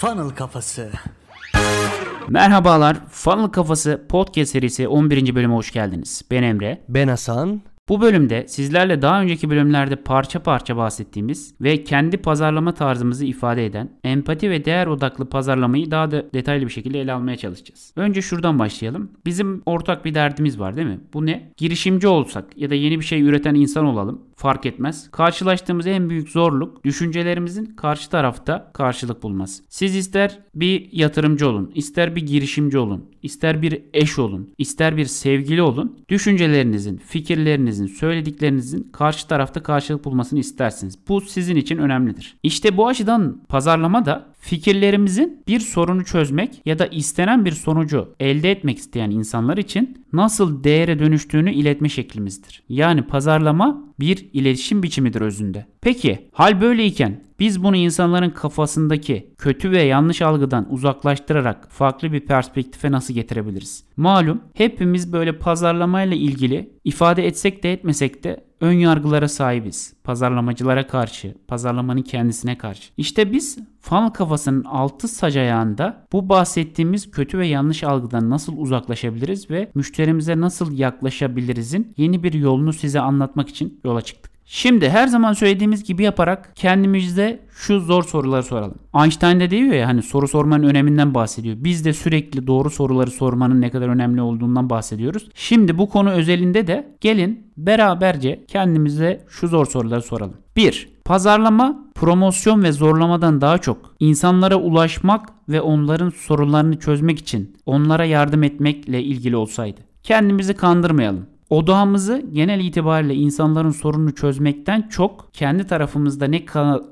Funnel Kafası. Merhabalar, Funnel Kafası podcast serisi 11. bölüme hoş geldiniz. Ben Emre. Ben Hasan. Bu bölümde sizlerle daha önceki bölümlerde parça parça bahsettiğimiz ve kendi pazarlama tarzımızı ifade eden empati ve değer odaklı pazarlamayı daha da detaylı bir şekilde ele almaya çalışacağız. Önce şuradan başlayalım. Bizim ortak bir derdimiz var değil mi? Bu ne? Girişimci olsak ya da yeni bir şey üreten insan olalım fark etmez. Karşılaştığımız en büyük zorluk düşüncelerimizin karşı tarafta karşılık bulması. Siz ister bir yatırımcı olun, ister bir girişimci olun, ister bir eş olun, ister bir sevgili olun. Düşüncelerinizin, fikirlerinizin, söylediklerinizin karşı tarafta karşılık bulmasını istersiniz. Bu sizin için önemlidir. İşte bu açıdan pazarlama da fikirlerimizin bir sorunu çözmek ya da istenen bir sonucu elde etmek isteyen insanlar için nasıl değere dönüştüğünü iletme şeklimizdir. Yani pazarlama bir iletişim biçimidir özünde. Peki hal böyleyken biz bunu insanların kafasındaki kötü ve yanlış algıdan uzaklaştırarak farklı bir perspektife nasıl getirebiliriz? Malum hepimiz böyle pazarlamayla ilgili ifade etsek de etmesek de ön yargılara sahibiz. Pazarlamacılara karşı, pazarlamanın kendisine karşı. İşte biz funnel kafasının altı sac ayağında bu bahsettiğimiz kötü ve yanlış algıdan nasıl uzaklaşabiliriz ve müşterimize nasıl yaklaşabilirizin yeni bir yolunu size anlatmak için yola çıktık. Şimdi her zaman söylediğimiz gibi yaparak kendimize şu zor soruları soralım. Einstein de diyor ya hani soru sormanın öneminden bahsediyor. Biz de sürekli doğru soruları sormanın ne kadar önemli olduğundan bahsediyoruz. Şimdi bu konu özelinde de gelin beraberce kendimize şu zor soruları soralım. 1. Pazarlama, promosyon ve zorlamadan daha çok insanlara ulaşmak ve onların sorunlarını çözmek için onlara yardım etmekle ilgili olsaydı. Kendimizi kandırmayalım. Odağımızı genel itibariyle insanların sorununu çözmekten çok kendi tarafımızda ne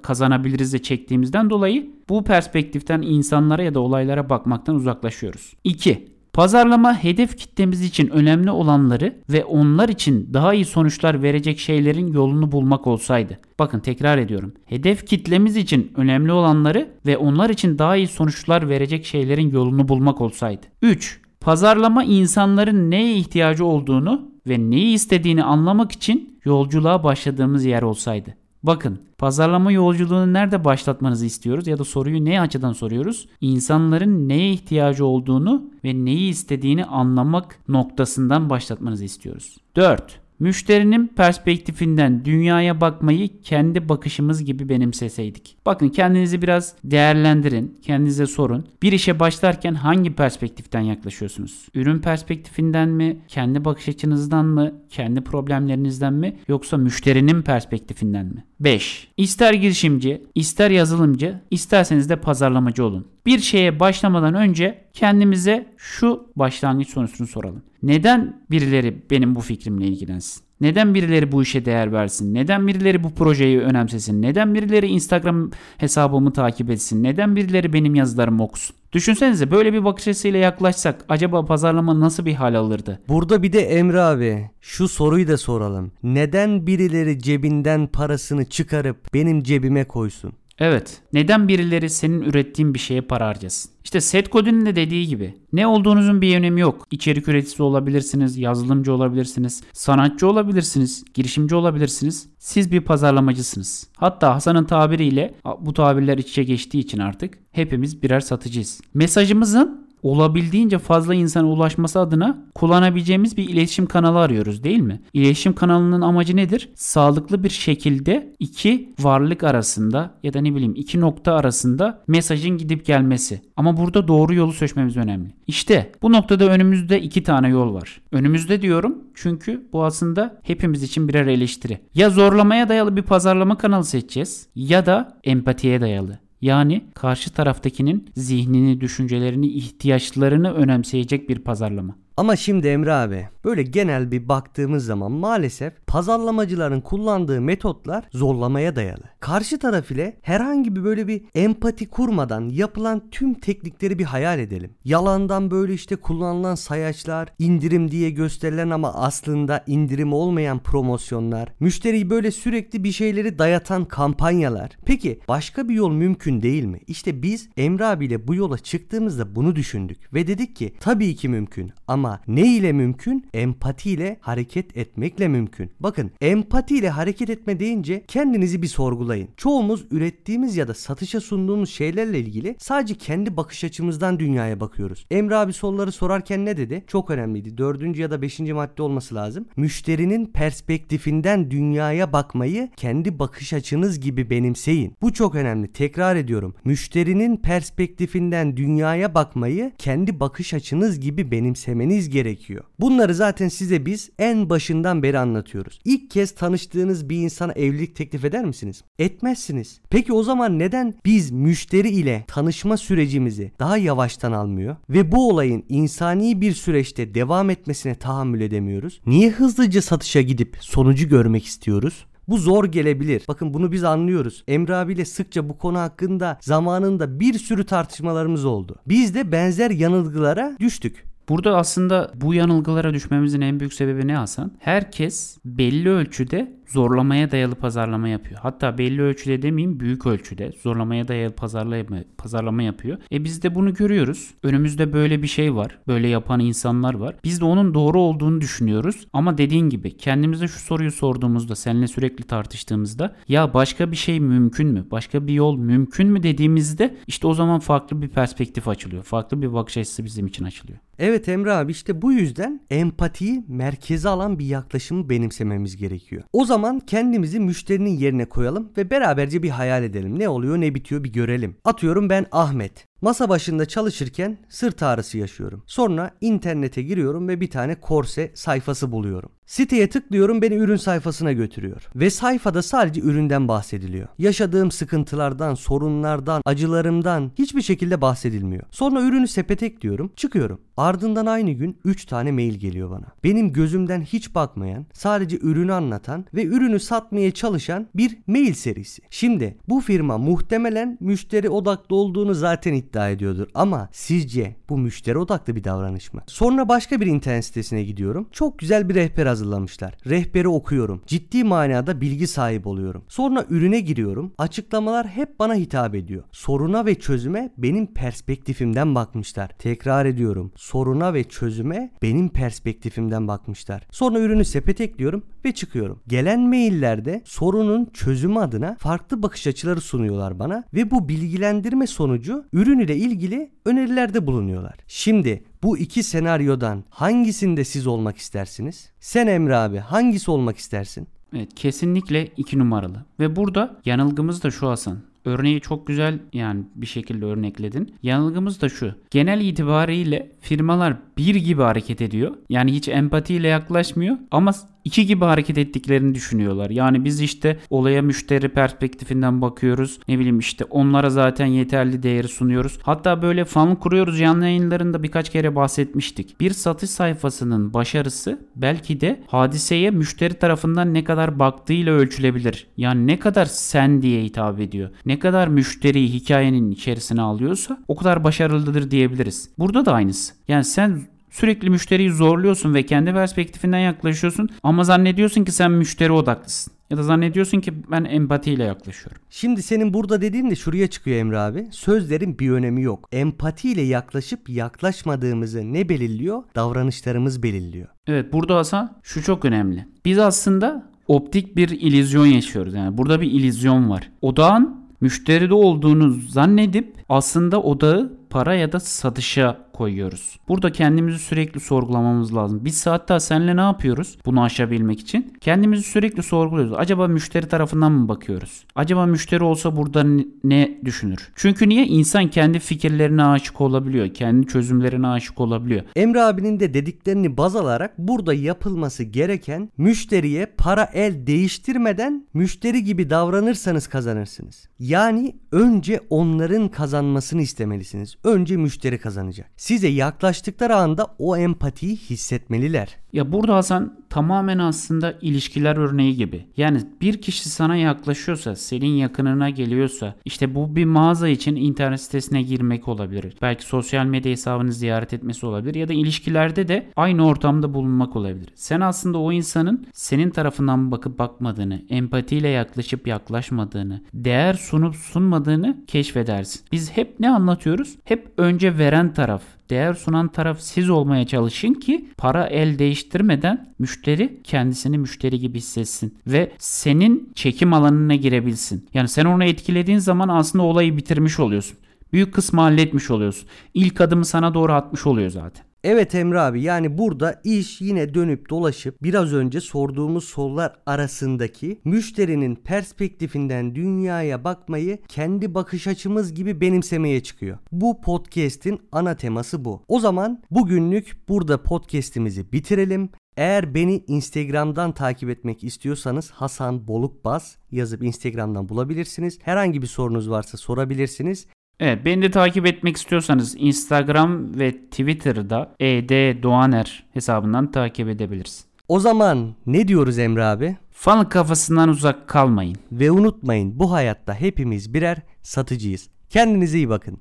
kazanabiliriz de çektiğimizden dolayı bu perspektiften insanlara ya da olaylara bakmaktan uzaklaşıyoruz. 2. Pazarlama hedef kitlemiz için önemli olanları ve onlar için daha iyi sonuçlar verecek şeylerin yolunu bulmak olsaydı. Bakın tekrar ediyorum. Hedef kitlemiz için önemli olanları ve onlar için daha iyi sonuçlar verecek şeylerin yolunu bulmak olsaydı. 3. Pazarlama insanların neye ihtiyacı olduğunu ve neyi istediğini anlamak için yolculuğa başladığımız yer olsaydı. Bakın pazarlama yolculuğunu nerede başlatmanızı istiyoruz ya da soruyu ne açıdan soruyoruz? İnsanların neye ihtiyacı olduğunu ve neyi istediğini anlamak noktasından başlatmanızı istiyoruz. 4. Müşterinin perspektifinden dünyaya bakmayı kendi bakışımız gibi benimseseydik. Bakın kendinizi biraz değerlendirin, kendinize sorun. Bir işe başlarken hangi perspektiften yaklaşıyorsunuz? Ürün perspektifinden mi, kendi bakış açınızdan mı, kendi problemlerinizden mi yoksa müşterinin perspektifinden mi? 5. İster girişimci, ister yazılımcı, isterseniz de pazarlamacı olun. Bir şeye başlamadan önce kendimize şu başlangıç sorusunu soralım. Neden birileri benim bu fikrimle ilgilensin? Neden birileri bu işe değer versin? Neden birileri bu projeyi önemsesin? Neden birileri Instagram hesabımı takip etsin? Neden birileri benim yazılarımı okusun? Düşünsenize böyle bir bakış açısıyla yaklaşsak acaba pazarlama nasıl bir hal alırdı? Burada bir de Emre abi şu soruyu da soralım. Neden birileri cebinden parasını çıkarıp benim cebime koysun? Evet. Neden birileri senin ürettiğin bir şeye para harcasın? İşte Seth Godin'in de dediği gibi ne olduğunuzun bir önemi yok. İçerik üreticisi olabilirsiniz, yazılımcı olabilirsiniz, sanatçı olabilirsiniz, girişimci olabilirsiniz. Siz bir pazarlamacısınız. Hatta Hasan'ın tabiriyle bu tabirler iç içe geçtiği için artık hepimiz birer satıcıyız. Mesajımızın olabildiğince fazla insana ulaşması adına kullanabileceğimiz bir iletişim kanalı arıyoruz değil mi? İletişim kanalının amacı nedir? Sağlıklı bir şekilde iki varlık arasında ya da ne bileyim iki nokta arasında mesajın gidip gelmesi. Ama burada doğru yolu seçmemiz önemli. İşte bu noktada önümüzde iki tane yol var. Önümüzde diyorum çünkü bu aslında hepimiz için birer eleştiri. Ya zorlamaya dayalı bir pazarlama kanalı seçeceğiz ya da empatiye dayalı. Yani karşı taraftakinin zihnini, düşüncelerini, ihtiyaçlarını önemseyecek bir pazarlama. Ama şimdi Emre abi böyle genel bir baktığımız zaman maalesef pazarlamacıların kullandığı metotlar zorlamaya dayalı. Karşı taraf ile herhangi bir böyle bir empati kurmadan yapılan tüm teknikleri bir hayal edelim. Yalandan böyle işte kullanılan sayaçlar, indirim diye gösterilen ama aslında indirim olmayan promosyonlar, müşteriyi böyle sürekli bir şeyleri dayatan kampanyalar. Peki başka bir yol mümkün değil mi? İşte biz Emre abiyle bu yola çıktığımızda bunu düşündük ve dedik ki tabii ki mümkün ama ne ile mümkün? Empati ile hareket etmekle mümkün. Bakın empatiyle hareket etme deyince kendinizi bir sorgulayın. Çoğumuz ürettiğimiz ya da satışa sunduğumuz şeylerle ilgili sadece kendi bakış açımızdan dünyaya bakıyoruz. Emre abi soruları sorarken ne dedi? Çok önemliydi. Dördüncü ya da beşinci madde olması lazım. Müşterinin perspektifinden dünyaya bakmayı kendi bakış açınız gibi benimseyin. Bu çok önemli. Tekrar ediyorum. Müşterinin perspektifinden dünyaya bakmayı kendi bakış açınız gibi benimsemeniz gerekiyor. Bunları zaten size biz en başından beri anlatıyoruz. İlk kez tanıştığınız bir insana evlilik teklif eder misiniz? Etmezsiniz. Peki o zaman neden biz müşteri ile tanışma sürecimizi daha yavaştan almıyor ve bu olayın insani bir süreçte devam etmesine tahammül edemiyoruz? Niye hızlıca satışa gidip sonucu görmek istiyoruz? Bu zor gelebilir. Bakın bunu biz anlıyoruz. Emre abiyle sıkça bu konu hakkında zamanında bir sürü tartışmalarımız oldu. Biz de benzer yanılgılara düştük. Burada aslında bu yanılgılara düşmemizin en büyük sebebi ne Hasan? Herkes belli ölçüde zorlamaya dayalı pazarlama yapıyor. Hatta belli ölçüde demeyeyim büyük ölçüde zorlamaya dayalı pazarlama, yapıyor. E biz de bunu görüyoruz. Önümüzde böyle bir şey var. Böyle yapan insanlar var. Biz de onun doğru olduğunu düşünüyoruz. Ama dediğin gibi kendimize şu soruyu sorduğumuzda seninle sürekli tartıştığımızda ya başka bir şey mümkün mü? Başka bir yol mümkün mü dediğimizde işte o zaman farklı bir perspektif açılıyor. Farklı bir bakış açısı bizim için açılıyor. Evet Emre abi işte bu yüzden empatiyi merkeze alan bir yaklaşımı benimsememiz gerekiyor. O zaman kendimizi müşterinin yerine koyalım ve beraberce bir hayal edelim. Ne oluyor ne bitiyor bir görelim. Atıyorum ben Ahmet. Masa başında çalışırken sırt ağrısı yaşıyorum. Sonra internete giriyorum ve bir tane korse sayfası buluyorum. Siteye tıklıyorum beni ürün sayfasına götürüyor. Ve sayfada sadece üründen bahsediliyor. Yaşadığım sıkıntılardan, sorunlardan, acılarımdan hiçbir şekilde bahsedilmiyor. Sonra ürünü sepete ekliyorum, çıkıyorum. Ardından aynı gün 3 tane mail geliyor bana. Benim gözümden hiç bakmayan, sadece ürünü anlatan ve ürünü satmaya çalışan bir mail serisi. Şimdi bu firma muhtemelen müşteri odaklı olduğunu zaten iddia ediyordur ama sizce bu müşteri odaklı bir davranış mı? Sonra başka bir internet sitesine gidiyorum. Çok güzel bir rehber hazırlamışlar. Rehberi okuyorum. Ciddi manada bilgi sahibi oluyorum. Sonra ürüne giriyorum. Açıklamalar hep bana hitap ediyor. Soruna ve çözüme benim perspektifimden bakmışlar. Tekrar ediyorum. Soruna ve çözüme benim perspektifimden bakmışlar. Sonra ürünü sepete ekliyorum ve çıkıyorum. Gelen maillerde sorunun çözümü adına farklı bakış açıları sunuyorlar bana ve bu bilgilendirme sonucu ürün ile ilgili önerilerde bulunuyorlar. Şimdi bu iki senaryodan hangisinde siz olmak istersiniz? Sen Emre abi hangisi olmak istersin? Evet kesinlikle iki numaralı. Ve burada yanılgımız da şu Hasan. Örneği çok güzel yani bir şekilde örnekledin. Yanılgımız da şu. Genel itibariyle firmalar bir gibi hareket ediyor. Yani hiç empatiyle yaklaşmıyor ama iki gibi hareket ettiklerini düşünüyorlar. Yani biz işte olaya müşteri perspektifinden bakıyoruz. Ne bileyim işte onlara zaten yeterli değeri sunuyoruz. Hatta böyle fan kuruyoruz canlı yayınlarında birkaç kere bahsetmiştik. Bir satış sayfasının başarısı belki de hadiseye müşteri tarafından ne kadar baktığıyla ölçülebilir. Yani ne kadar sen diye hitap ediyor. Ne kadar müşteriyi hikayenin içerisine alıyorsa o kadar başarılıdır diyebiliriz. Burada da aynısı. Yani sen Sürekli müşteriyi zorluyorsun ve kendi perspektifinden yaklaşıyorsun ama zannediyorsun ki sen müşteri odaklısın. Ya da zannediyorsun ki ben empatiyle yaklaşıyorum. Şimdi senin burada dediğin de şuraya çıkıyor Emre abi. Sözlerin bir önemi yok. Empatiyle yaklaşıp yaklaşmadığımızı ne belirliyor? Davranışlarımız belirliyor. Evet burada Hasan şu çok önemli. Biz aslında optik bir ilizyon yaşıyoruz. Yani burada bir ilizyon var. Odağın müşteride olduğunu zannedip aslında odağı para ya da satışa koyuyoruz. Burada kendimizi sürekli sorgulamamız lazım. Biz hatta seninle ne yapıyoruz bunu aşabilmek için? Kendimizi sürekli sorguluyoruz. Acaba müşteri tarafından mı bakıyoruz? Acaba müşteri olsa burada ne düşünür? Çünkü niye? insan kendi fikirlerine aşık olabiliyor. Kendi çözümlerine aşık olabiliyor. Emre abinin de dediklerini baz alarak burada yapılması gereken müşteriye para el değiştirmeden müşteri gibi davranırsanız kazanırsınız. Yani önce onların kazanmasını istemelisiniz. Önce müşteri kazanacak. Size yaklaştıkları anda o empatiyi hissetmeliler. Ya burada Hasan tamamen aslında ilişkiler örneği gibi. Yani bir kişi sana yaklaşıyorsa, senin yakınına geliyorsa, işte bu bir mağaza için internet sitesine girmek olabilir. Belki sosyal medya hesabını ziyaret etmesi olabilir ya da ilişkilerde de aynı ortamda bulunmak olabilir. Sen aslında o insanın senin tarafından bakıp bakmadığını, empatiyle yaklaşıp yaklaşmadığını, değer sunup sunmadığını keşfedersin. Biz hep ne anlatıyoruz? Hep önce veren taraf değer sunan taraf siz olmaya çalışın ki para el değiştirmeden müşteri kendisini müşteri gibi hissetsin ve senin çekim alanına girebilsin. Yani sen onu etkilediğin zaman aslında olayı bitirmiş oluyorsun. Büyük kısmı halletmiş oluyorsun. İlk adımı sana doğru atmış oluyor zaten. Evet Emre abi yani burada iş yine dönüp dolaşıp biraz önce sorduğumuz sorular arasındaki müşterinin perspektifinden dünyaya bakmayı kendi bakış açımız gibi benimsemeye çıkıyor. Bu podcast'in ana teması bu. O zaman bugünlük burada podcast'imizi bitirelim. Eğer beni Instagram'dan takip etmek istiyorsanız Hasan Bolukbaz yazıp Instagram'dan bulabilirsiniz. Herhangi bir sorunuz varsa sorabilirsiniz. Evet beni de takip etmek istiyorsanız Instagram ve Twitter'da ed Doğaner hesabından takip edebilirsin. O zaman ne diyoruz Emre abi? Funnel kafasından uzak kalmayın. Ve unutmayın bu hayatta hepimiz birer satıcıyız. Kendinize iyi bakın.